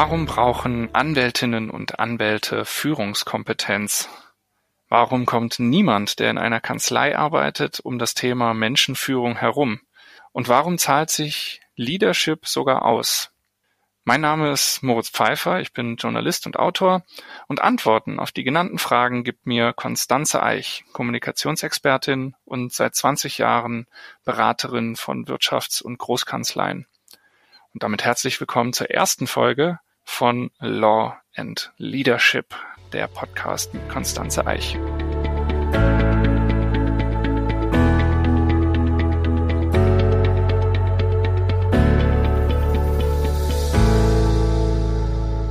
Warum brauchen Anwältinnen und Anwälte Führungskompetenz? Warum kommt niemand, der in einer Kanzlei arbeitet, um das Thema Menschenführung herum? Und warum zahlt sich Leadership sogar aus? Mein Name ist Moritz Pfeiffer, ich bin Journalist und Autor und Antworten auf die genannten Fragen gibt mir Konstanze Eich, Kommunikationsexpertin und seit 20 Jahren Beraterin von Wirtschafts- und Großkanzleien. Und damit herzlich willkommen zur ersten Folge von Law and Leadership, der Podcast mit Konstanze Eich.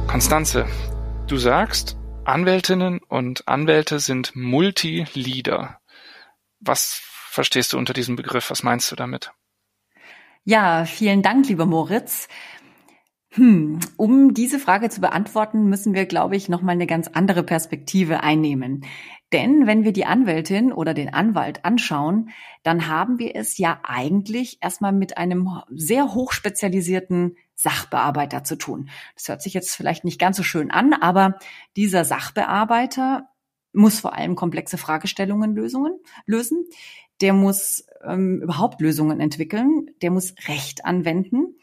Konstanze, du sagst, Anwältinnen und Anwälte sind Multi-Leader. Was verstehst du unter diesem Begriff? Was meinst du damit? Ja, vielen Dank, lieber Moritz. Hm, um diese Frage zu beantworten, müssen wir, glaube ich, nochmal eine ganz andere Perspektive einnehmen. Denn wenn wir die Anwältin oder den Anwalt anschauen, dann haben wir es ja eigentlich erstmal mit einem sehr hochspezialisierten Sachbearbeiter zu tun. Das hört sich jetzt vielleicht nicht ganz so schön an, aber dieser Sachbearbeiter muss vor allem komplexe Fragestellungen Lösungen lösen. Der muss ähm, überhaupt Lösungen entwickeln. Der muss Recht anwenden.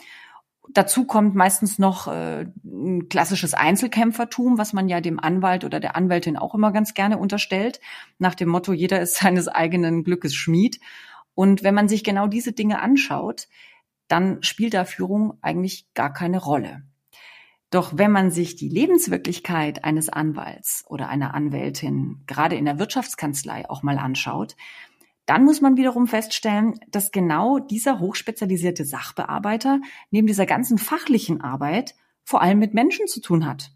Dazu kommt meistens noch äh, ein klassisches Einzelkämpfertum, was man ja dem Anwalt oder der Anwältin auch immer ganz gerne unterstellt, nach dem Motto, jeder ist seines eigenen Glückes Schmied. Und wenn man sich genau diese Dinge anschaut, dann spielt da Führung eigentlich gar keine Rolle. Doch wenn man sich die Lebenswirklichkeit eines Anwalts oder einer Anwältin gerade in der Wirtschaftskanzlei auch mal anschaut, dann muss man wiederum feststellen, dass genau dieser hochspezialisierte Sachbearbeiter neben dieser ganzen fachlichen Arbeit vor allem mit Menschen zu tun hat.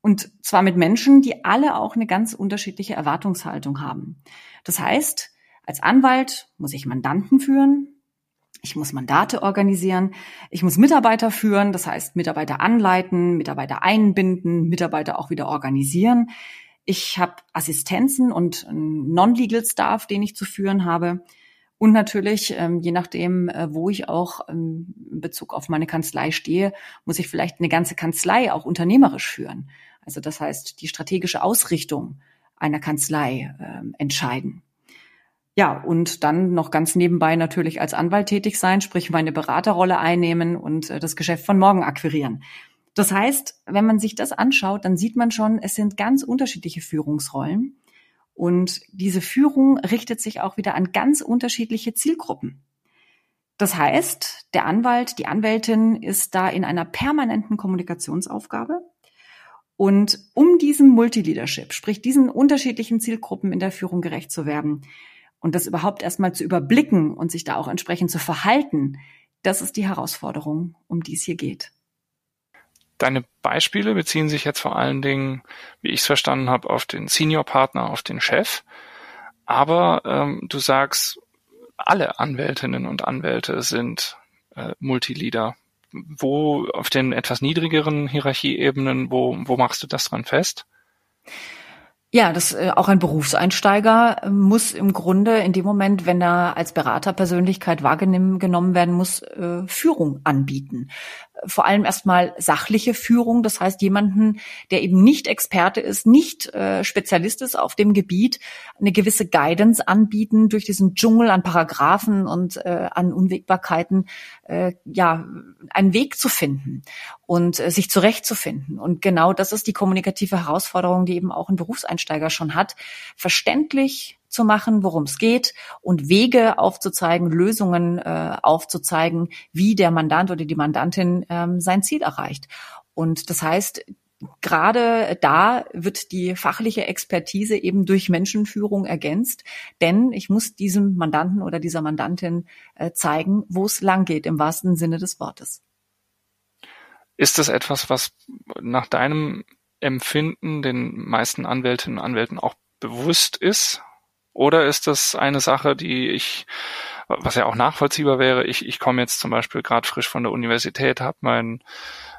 Und zwar mit Menschen, die alle auch eine ganz unterschiedliche Erwartungshaltung haben. Das heißt, als Anwalt muss ich Mandanten führen, ich muss Mandate organisieren, ich muss Mitarbeiter führen, das heißt Mitarbeiter anleiten, Mitarbeiter einbinden, Mitarbeiter auch wieder organisieren. Ich habe Assistenzen und Non-Legal Staff, den ich zu führen habe. Und natürlich, ähm, je nachdem, äh, wo ich auch ähm, in Bezug auf meine Kanzlei stehe, muss ich vielleicht eine ganze Kanzlei auch unternehmerisch führen. Also das heißt, die strategische Ausrichtung einer Kanzlei äh, entscheiden. Ja, und dann noch ganz nebenbei natürlich als Anwalt tätig sein, sprich meine Beraterrolle einnehmen und äh, das Geschäft von morgen akquirieren. Das heißt, wenn man sich das anschaut, dann sieht man schon, es sind ganz unterschiedliche Führungsrollen. Und diese Führung richtet sich auch wieder an ganz unterschiedliche Zielgruppen. Das heißt, der Anwalt, die Anwältin ist da in einer permanenten Kommunikationsaufgabe. Und um diesem Multileadership, sprich diesen unterschiedlichen Zielgruppen in der Führung gerecht zu werden, und das überhaupt erstmal zu überblicken und sich da auch entsprechend zu verhalten, das ist die Herausforderung, um die es hier geht. Deine Beispiele beziehen sich jetzt vor allen Dingen, wie ich es verstanden habe, auf den Senior-Partner, auf den Chef. Aber ähm, du sagst, alle Anwältinnen und Anwälte sind äh, Multileader. Wo auf den etwas niedrigeren Hierarchieebenen, wo, wo machst du das dran fest? Ja, das äh, auch ein Berufseinsteiger äh, muss im Grunde in dem Moment, wenn er als Beraterpersönlichkeit wahrgenommen werden muss, äh, Führung anbieten. Vor allem erstmal sachliche Führung, das heißt jemanden, der eben nicht Experte ist, nicht äh, Spezialist ist auf dem Gebiet, eine gewisse Guidance anbieten durch diesen Dschungel an Paragraphen und äh, an Unwägbarkeiten, äh, ja, einen Weg zu finden und äh, sich zurechtzufinden. Und genau das ist die kommunikative Herausforderung, die eben auch ein Berufseinsteiger schon hat, verständlich zu machen, worum es geht und Wege aufzuzeigen, Lösungen äh, aufzuzeigen, wie der Mandant oder die Mandantin ähm, sein Ziel erreicht. Und das heißt, gerade da wird die fachliche Expertise eben durch Menschenführung ergänzt, denn ich muss diesem Mandanten oder dieser Mandantin äh, zeigen, wo es lang geht, im wahrsten Sinne des Wortes. Ist das etwas, was nach deinem Empfinden den meisten Anwältinnen und Anwälten auch bewusst ist? Oder ist das eine Sache, die ich, was ja auch nachvollziehbar wäre, ich, ich komme jetzt zum Beispiel gerade frisch von der Universität, habe mein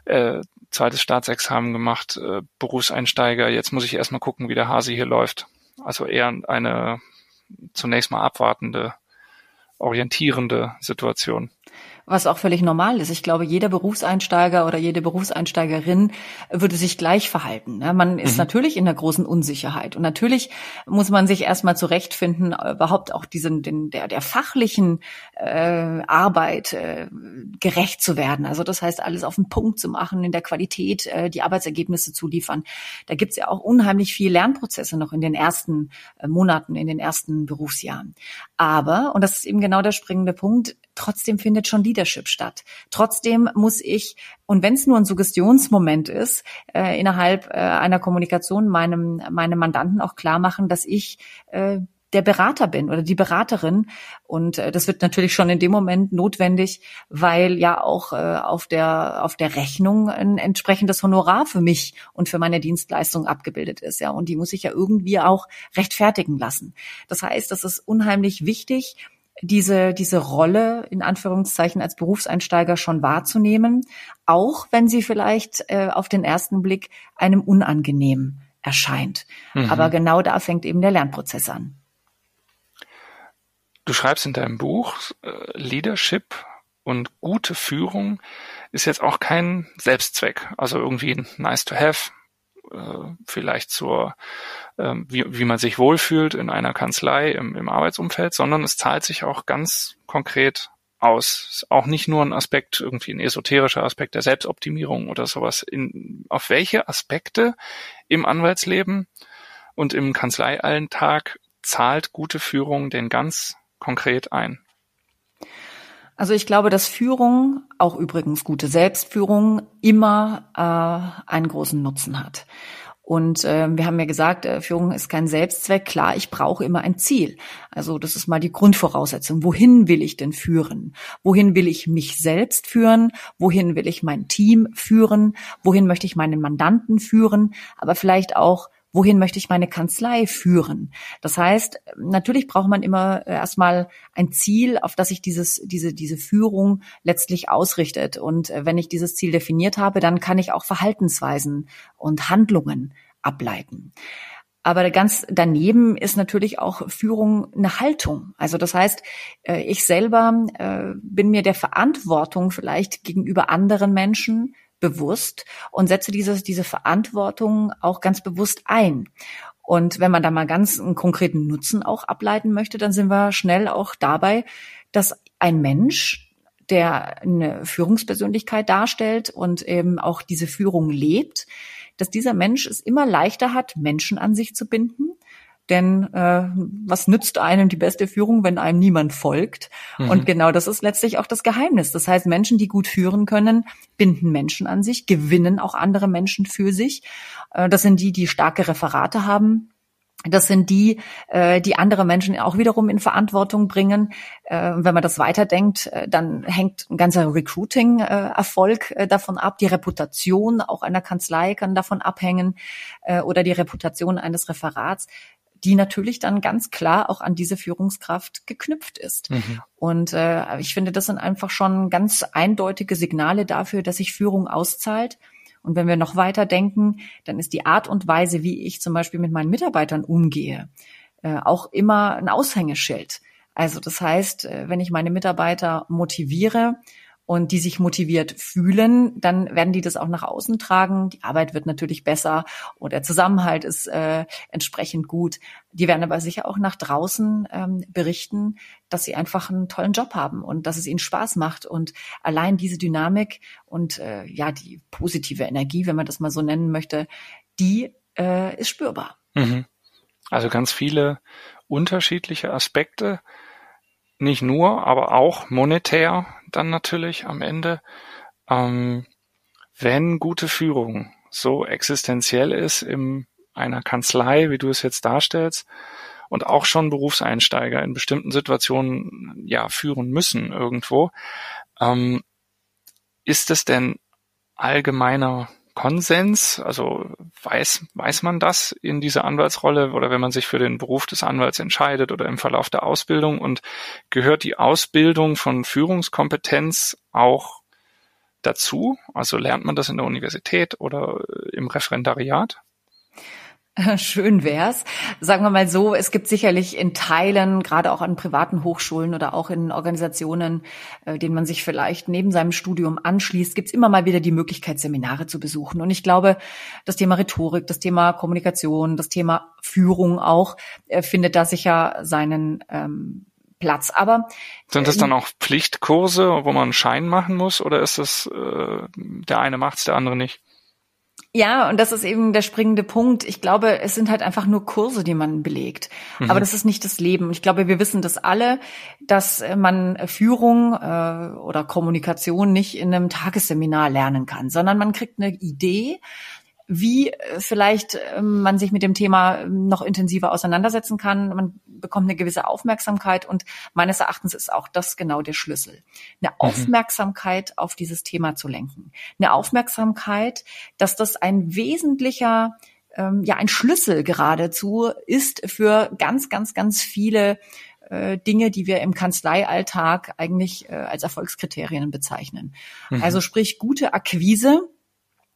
äh, zweites Staatsexamen gemacht, äh, Berufseinsteiger, jetzt muss ich erstmal gucken, wie der Hase hier läuft. Also eher eine zunächst mal abwartende, orientierende Situation. Was auch völlig normal ist. Ich glaube, jeder Berufseinsteiger oder jede Berufseinsteigerin würde sich gleich verhalten. Ne? Man ist mhm. natürlich in der großen Unsicherheit und natürlich muss man sich erstmal zurechtfinden, überhaupt auch diesen den, der der fachlichen äh, Arbeit äh, gerecht zu werden. Also das heißt, alles auf den Punkt zu machen, in der Qualität äh, die Arbeitsergebnisse zu liefern. Da gibt's ja auch unheimlich viel Lernprozesse noch in den ersten äh, Monaten, in den ersten Berufsjahren. Aber und das ist eben genau der springende Punkt trotzdem findet schon Leadership statt. Trotzdem muss ich, und wenn es nur ein Suggestionsmoment ist, äh, innerhalb äh, einer Kommunikation meinem, meinem Mandanten auch klar machen, dass ich äh, der Berater bin oder die Beraterin. Und äh, das wird natürlich schon in dem Moment notwendig, weil ja auch äh, auf der auf der Rechnung ein entsprechendes Honorar für mich und für meine Dienstleistung abgebildet ist. Ja, und die muss ich ja irgendwie auch rechtfertigen lassen. Das heißt, das ist unheimlich wichtig, diese, diese Rolle in Anführungszeichen als Berufseinsteiger schon wahrzunehmen, auch wenn sie vielleicht äh, auf den ersten Blick einem unangenehm erscheint. Mhm. Aber genau da fängt eben der Lernprozess an. Du schreibst in deinem Buch, äh, Leadership und gute Führung ist jetzt auch kein Selbstzweck, also irgendwie nice to have, äh, vielleicht zur, äh, wie, wie man sich wohlfühlt in einer Kanzlei im, im Arbeitsumfeld, sondern es zahlt sich auch ganz konkret aus. Ist auch nicht nur ein Aspekt, irgendwie ein esoterischer Aspekt der Selbstoptimierung oder sowas. In, auf welche Aspekte im Anwaltsleben und im Kanzleiallentag zahlt gute Führung denn ganz konkret ein? Also ich glaube, dass Führung, auch übrigens gute Selbstführung, immer äh, einen großen Nutzen hat. Und äh, wir haben ja gesagt, äh, Führung ist kein Selbstzweck. Klar, ich brauche immer ein Ziel. Also das ist mal die Grundvoraussetzung. Wohin will ich denn führen? Wohin will ich mich selbst führen? Wohin will ich mein Team führen? Wohin möchte ich meinen Mandanten führen? Aber vielleicht auch, wohin möchte ich meine Kanzlei führen? Das heißt, natürlich braucht man immer äh, erstmal ein Ziel, auf das sich dieses, diese, diese Führung letztlich ausrichtet. Und äh, wenn ich dieses Ziel definiert habe, dann kann ich auch Verhaltensweisen und Handlungen ableiten. Aber ganz daneben ist natürlich auch Führung eine Haltung. Also das heißt, äh, ich selber bin mir der Verantwortung vielleicht gegenüber anderen Menschen bewusst und setze diese, diese Verantwortung auch ganz bewusst ein. Und wenn man da mal ganz einen konkreten Nutzen auch ableiten möchte, dann sind wir schnell auch dabei, dass ein Mensch, der eine Führungspersönlichkeit darstellt und eben auch diese Führung lebt, dass dieser Mensch es immer leichter hat, Menschen an sich zu binden, denn äh, was nützt einem die beste Führung, wenn einem niemand folgt? Mhm. Und genau das ist letztlich auch das Geheimnis. Das heißt, Menschen, die gut führen können, binden Menschen an sich, gewinnen auch andere Menschen für sich. Äh, das sind die, die starke Referate haben, das sind die, äh, die andere Menschen auch wiederum in Verantwortung bringen. Äh, wenn man das weiterdenkt, äh, dann hängt ein ganzer Recruiting-Erfolg davon ab. Die Reputation auch einer Kanzlei kann davon abhängen oder die Reputation eines Referats die natürlich dann ganz klar auch an diese Führungskraft geknüpft ist. Mhm. Und äh, ich finde, das sind einfach schon ganz eindeutige Signale dafür, dass sich Führung auszahlt. Und wenn wir noch weiter denken, dann ist die Art und Weise, wie ich zum Beispiel mit meinen Mitarbeitern umgehe, äh, auch immer ein Aushängeschild. Also das heißt, äh, wenn ich meine Mitarbeiter motiviere, und die sich motiviert fühlen, dann werden die das auch nach außen tragen. Die Arbeit wird natürlich besser und der Zusammenhalt ist äh, entsprechend gut. Die werden aber sicher auch nach draußen ähm, berichten, dass sie einfach einen tollen Job haben und dass es ihnen Spaß macht. Und allein diese Dynamik und äh, ja, die positive Energie, wenn man das mal so nennen möchte, die äh, ist spürbar. Mhm. Also ganz viele unterschiedliche Aspekte, nicht nur, aber auch monetär dann natürlich am Ende. Ähm, wenn gute Führung so existenziell ist in einer Kanzlei, wie du es jetzt darstellst, und auch schon Berufseinsteiger in bestimmten Situationen ja führen müssen irgendwo, ähm, ist es denn allgemeiner Konsens? Also weiß, weiß man das in dieser Anwaltsrolle oder wenn man sich für den Beruf des Anwalts entscheidet oder im Verlauf der Ausbildung und gehört die Ausbildung von Führungskompetenz auch dazu? Also lernt man das in der Universität oder im Referendariat? Schön wär's. Sagen wir mal so, es gibt sicherlich in Teilen, gerade auch an privaten Hochschulen oder auch in Organisationen, äh, denen man sich vielleicht neben seinem Studium anschließt, gibt's immer mal wieder die Möglichkeit, Seminare zu besuchen. Und ich glaube, das Thema Rhetorik, das Thema Kommunikation, das Thema Führung auch, äh, findet da sicher seinen ähm, Platz. Aber sind das dann auch Pflichtkurse, wo man einen Schein machen muss, oder ist es äh, der eine macht's, der andere nicht? Ja, und das ist eben der springende Punkt. Ich glaube, es sind halt einfach nur Kurse, die man belegt. Mhm. Aber das ist nicht das Leben. Ich glaube, wir wissen das alle, dass man Führung äh, oder Kommunikation nicht in einem Tagesseminar lernen kann, sondern man kriegt eine Idee, wie äh, vielleicht ähm, man sich mit dem Thema ähm, noch intensiver auseinandersetzen kann. Man bekommt eine gewisse Aufmerksamkeit und meines Erachtens ist auch das genau der Schlüssel. Eine mhm. Aufmerksamkeit auf dieses Thema zu lenken. Eine Aufmerksamkeit, dass das ein wesentlicher ähm, ja ein Schlüssel geradezu ist für ganz, ganz, ganz viele äh, Dinge, die wir im Kanzleialltag eigentlich äh, als Erfolgskriterien bezeichnen. Mhm. Also sprich gute Akquise,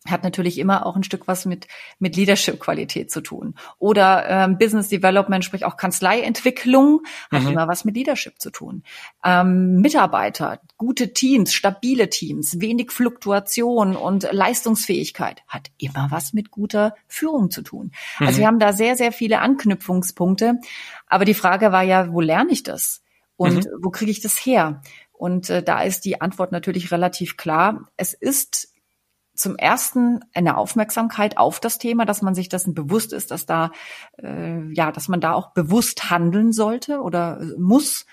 hat natürlich immer auch ein Stück was mit mit Leadership-Qualität zu tun. Oder ähm, Business Development, sprich auch Kanzleientwicklung, hat mhm. immer was mit Leadership zu tun. Ähm, Mitarbeiter, gute Teams, stabile Teams, wenig Fluktuation und Leistungsfähigkeit hat immer was mit guter Führung zu tun. Also mhm. Also wir haben da sehr, sehr viele Anknüpfungspunkte. Aber die Frage war ja, wo lerne ich das? Und mhm. wo kriege ich das her? Und äh, da ist die Antwort natürlich relativ klar. Es ist zum ersten eine Aufmerksamkeit auf das Thema, dass man sich dessen bewusst ist, dass da äh, ja, dass man da auch bewusst handeln sollte oder äh, muss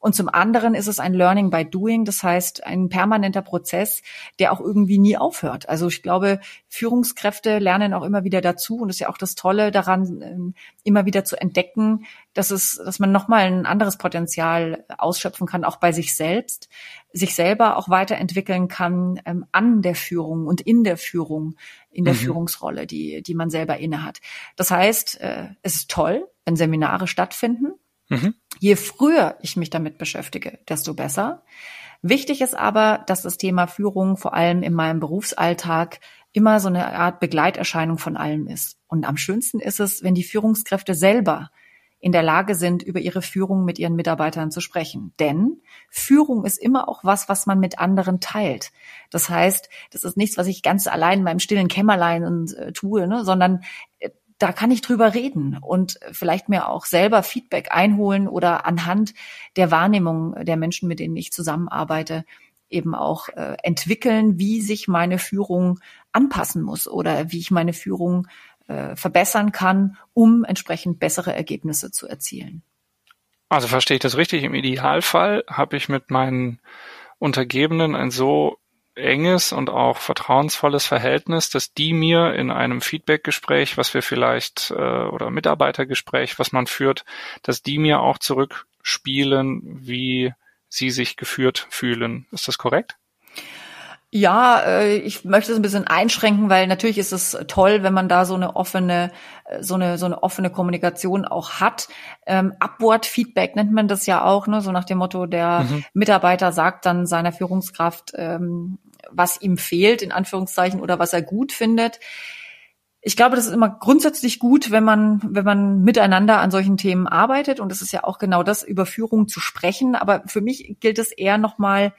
und zum anderen ist es ein Learning by Doing, das heißt ein permanenter Prozess, der auch irgendwie nie aufhört. Also ich glaube, Führungskräfte lernen auch immer wieder dazu und das ist ja auch das Tolle daran, ähm, immer wieder zu entdecken, dass es, dass man nochmal ein anderes Potenzial ausschöpfen kann, auch bei sich selbst, sich selber auch weiterentwickeln kann ähm, an der Führung und in der Führung, in der mhm. Führungsrolle, die, die man selber innehat. Das heißt, äh, es ist toll, wenn Seminare stattfinden. Mhm. Je früher ich mich damit beschäftige, desto besser. Wichtig ist aber, dass das Thema Führung vor allem in meinem Berufsalltag immer so eine Art Begleiterscheinung von allem ist. Und am schönsten ist es, wenn die Führungskräfte selber in der Lage sind, über ihre Führung mit ihren Mitarbeitern zu sprechen. Denn Führung ist immer auch was, was man mit anderen teilt. Das heißt, das ist nichts, was ich ganz allein in meinem stillen Kämmerlein und, äh, tue, ne, sondern da kann ich drüber reden und vielleicht mir auch selber Feedback einholen oder anhand der Wahrnehmung der Menschen, mit denen ich zusammenarbeite, eben auch äh, entwickeln, wie sich meine Führung anpassen muss oder wie ich meine Führung äh, verbessern kann, um entsprechend bessere Ergebnisse zu erzielen. Also verstehe ich das richtig? Im Idealfall habe ich mit meinen Untergebenen ein so enges und auch vertrauensvolles Verhältnis, dass die mir in einem Feedbackgespräch, was wir vielleicht äh, oder Mitarbeitergespräch, was man führt, dass die mir auch zurückspielen, wie sie sich geführt fühlen. Ist das korrekt? Ja, äh, ich möchte es ein bisschen einschränken, weil natürlich ist es toll, wenn man da so eine offene, äh, so eine so eine offene Kommunikation auch hat. Ähm, Upward-Feedback nennt man das ja auch, ne? so nach dem Motto, der mhm. Mitarbeiter sagt dann seiner Führungskraft, ähm, was ihm fehlt, in Anführungszeichen, oder was er gut findet. Ich glaube, das ist immer grundsätzlich gut, wenn man, wenn man miteinander an solchen Themen arbeitet. Und es ist ja auch genau das, über Führung zu sprechen. Aber für mich gilt es eher nochmal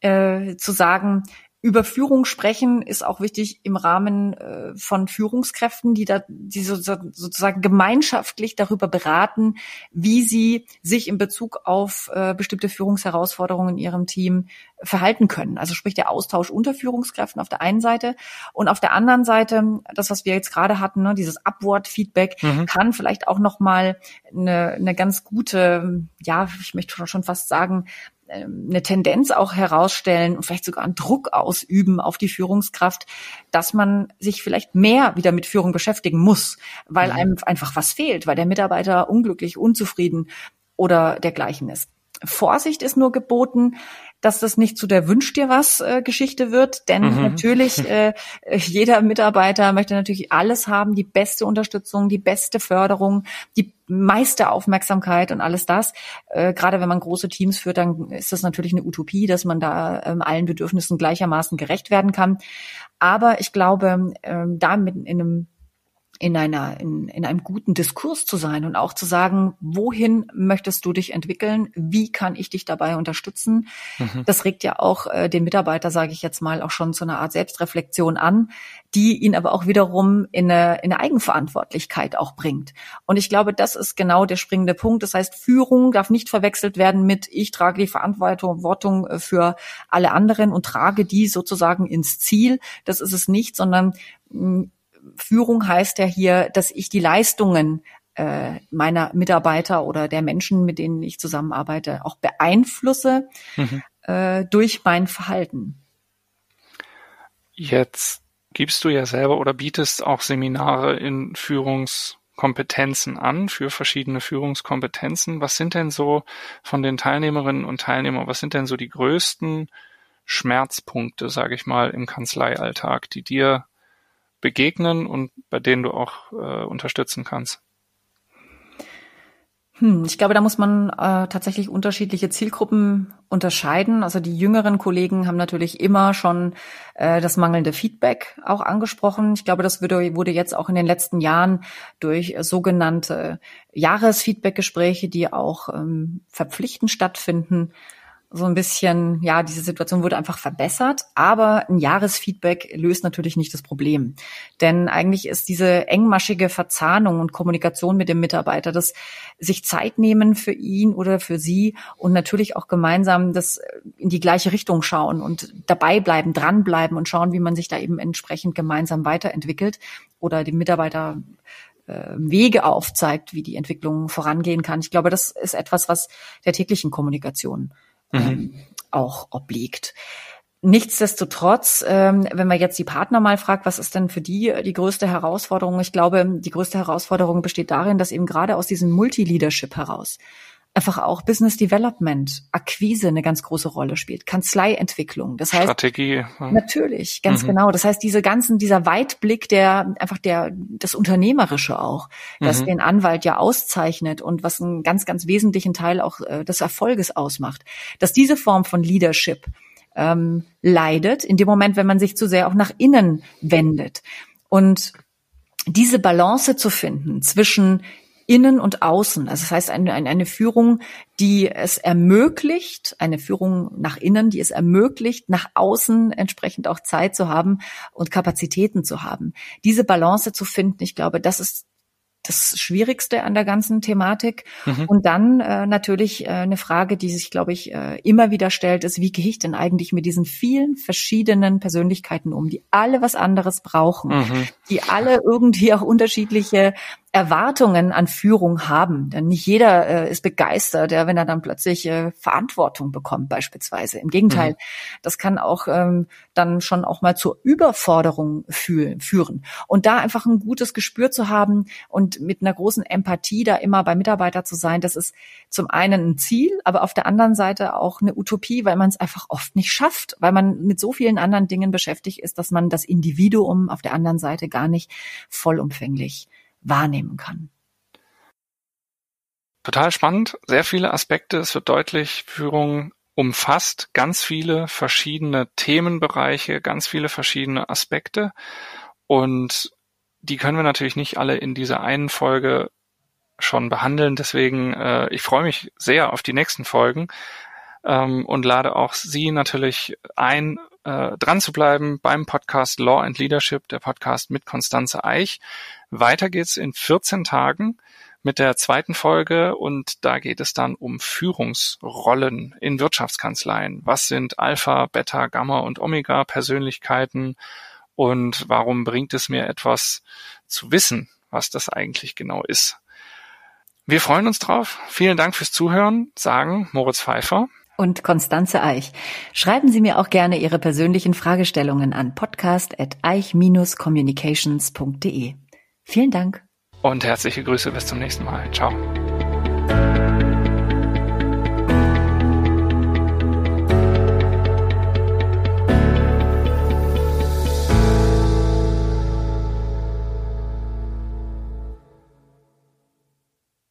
äh, zu sagen, über Führung sprechen ist auch wichtig im Rahmen äh, von Führungskräften, die da, die so, sozusagen gemeinschaftlich darüber beraten, wie sie sich in Bezug auf äh, bestimmte Führungsherausforderungen in ihrem Team verhalten können. Also sprich der Austausch unter Führungskräften auf der einen Seite und auf der anderen Seite das, was wir jetzt gerade hatten, ne, dieses Upward-Feedback mhm. kann vielleicht auch noch mal eine, eine ganz gute, ja, ich möchte schon fast sagen, eine Tendenz auch herausstellen und vielleicht sogar einen Druck ausüben auf die Führungskraft, dass man sich vielleicht mehr wieder mit Führung beschäftigen muss, weil mhm. einem einfach was fehlt, weil der Mitarbeiter unglücklich, unzufrieden oder dergleichen ist. Vorsicht ist nur geboten, dass das nicht zu der Wünsch dir was äh, Geschichte wird, denn mhm. natürlich äh, jeder Mitarbeiter möchte natürlich alles haben, die beste Unterstützung, die beste Förderung, die meiste Aufmerksamkeit und alles das. Äh, gerade wenn man große Teams führt, dann ist das natürlich eine Utopie, dass man da ähm, allen Bedürfnissen gleichermaßen gerecht werden kann. Aber ich glaube, ähm, da mit in einem in einer, in, in einem guten Diskurs zu sein und auch zu sagen, wohin möchtest du dich entwickeln? Wie kann ich dich dabei unterstützen? Mhm. Das regt ja auch äh, den Mitarbeiter, sage ich jetzt mal, auch schon zu einer Art Selbstreflexion an, die ihn aber auch wiederum in eine, in eine Eigenverantwortlichkeit auch bringt. Und ich glaube, das ist genau der springende Punkt. Das heißt, Führung darf nicht verwechselt werden mit, ich trage die Verantwortung äh, für alle anderen und trage die sozusagen ins Ziel. Das ist es nicht, sondern Führung heißt ja hier, dass ich die Leistungen äh, meiner Mitarbeiter oder der Menschen, mit denen ich zusammenarbeite, auch beeinflusse mhm. äh, durch mein Verhalten. Jetzt gibst du ja selber oder bietest auch Seminare in Führungskompetenzen an für verschiedene Führungskompetenzen. Was sind denn so von den Teilnehmerinnen und Teilnehmern, was sind denn so die größten Schmerzpunkte, sage ich mal, im Kanzleialltag, die dir begegnen und bei denen du auch äh, unterstützen kannst? Hm, ich glaube, da muss man äh, tatsächlich unterschiedliche Zielgruppen unterscheiden. Also die jüngeren Kollegen haben natürlich immer schon äh, das mangelnde Feedback auch angesprochen. Ich glaube, das wurde, wurde jetzt auch in den letzten Jahren durch sogenannte Jahresfeedbackgespräche, die auch ähm, verpflichtend stattfinden, so ein bisschen, ja, diese Situation wurde einfach verbessert, aber ein Jahresfeedback löst natürlich nicht das Problem. Denn eigentlich ist diese engmaschige Verzahnung und Kommunikation mit dem Mitarbeiter, das sich Zeit nehmen für ihn oder für sie und natürlich auch gemeinsam das in die gleiche Richtung schauen und dabei bleiben, dranbleiben und schauen, wie man sich da eben entsprechend gemeinsam weiterentwickelt oder dem Mitarbeiter äh, Wege aufzeigt, wie die Entwicklung vorangehen kann. Ich glaube, das ist etwas, was der täglichen Kommunikation mhm. ähm, auch obliegt. Nichtsdestotrotz, ähm, wenn man jetzt die Partner mal fragt, was ist denn für die die größte Herausforderung? Ich glaube, die größte Herausforderung besteht darin, dass eben gerade aus diesem Multi-Leadership heraus einfach auch Business Development, Akquise eine ganz große Rolle spielt, Kanzleientwicklung. Das heißt Strategie. Natürlich, ganz mhm. genau. Das heißt, diese ganzen, dieser Weitblick, der einfach der das Unternehmerische auch, das mhm. den Anwalt ja auszeichnet und was einen ganz, ganz wesentlichen Teil auch äh, des Erfolges ausmacht, dass diese Form von Leadership ähm, leidet in dem Moment, wenn man sich zu sehr auch nach innen wendet und diese Balance zu finden zwischen innen und außen. Also das heißt eine, eine Führung, die es ermöglicht, eine Führung nach innen, die es ermöglicht, nach außen entsprechend auch Zeit zu haben und Kapazitäten zu haben. Diese Balance zu finden, ich glaube, das ist das Schwierigste an der ganzen Thematik. Mhm. Und dann äh, natürlich äh, eine Frage, die sich, glaube ich, äh, immer wieder stellt, ist, wie gehe ich denn eigentlich mit diesen vielen verschiedenen Persönlichkeiten um, die alle was anderes brauchen, mhm. die alle irgendwie auch unterschiedliche Erwartungen an Führung haben. Denn nicht jeder äh, ist begeistert, ja, wenn er dann plötzlich äh, Verantwortung bekommt, beispielsweise. Im Gegenteil, mhm. das kann auch ähm, dann schon auch mal zur Überforderung fühl führen. Und da einfach ein gutes Gespür zu haben und mit einer großen Empathie da immer bei Mitarbeiter zu sein, das ist zum einen ein Ziel, aber auf der anderen Seite auch eine Utopie, weil man es einfach oft nicht schafft, weil man mit so vielen anderen Dingen beschäftigt ist, dass man das Individuum auf der anderen Seite gar nicht vollumfänglich wahrnehmen kann. Total spannend, sehr viele Aspekte. Es wird deutlich, Führung umfasst ganz viele verschiedene Themenbereiche, ganz viele verschiedene Aspekte. Und die können wir natürlich nicht alle in dieser einen Folge schon behandeln. Deswegen, äh, ich freue mich sehr auf die nächsten Folgen ähm, und lade auch Sie natürlich ein, äh, dran zu bleiben beim Podcast Law and Leadership, der Podcast mit Konstanze Eich. Weiter geht's in 14 Tagen mit der zweiten Folge und da geht es dann um Führungsrollen in Wirtschaftskanzleien. Was sind Alpha, Beta, Gamma und Omega Persönlichkeiten und warum bringt es mir etwas zu wissen, was das eigentlich genau ist? Wir freuen uns drauf. Vielen Dank fürs Zuhören, sagen Moritz Pfeiffer und Konstanze Eich. Schreiben Sie mir auch gerne Ihre persönlichen Fragestellungen an podcast@eich-communications.de. Vielen Dank. Und herzliche Grüße bis zum nächsten Mal. Ciao.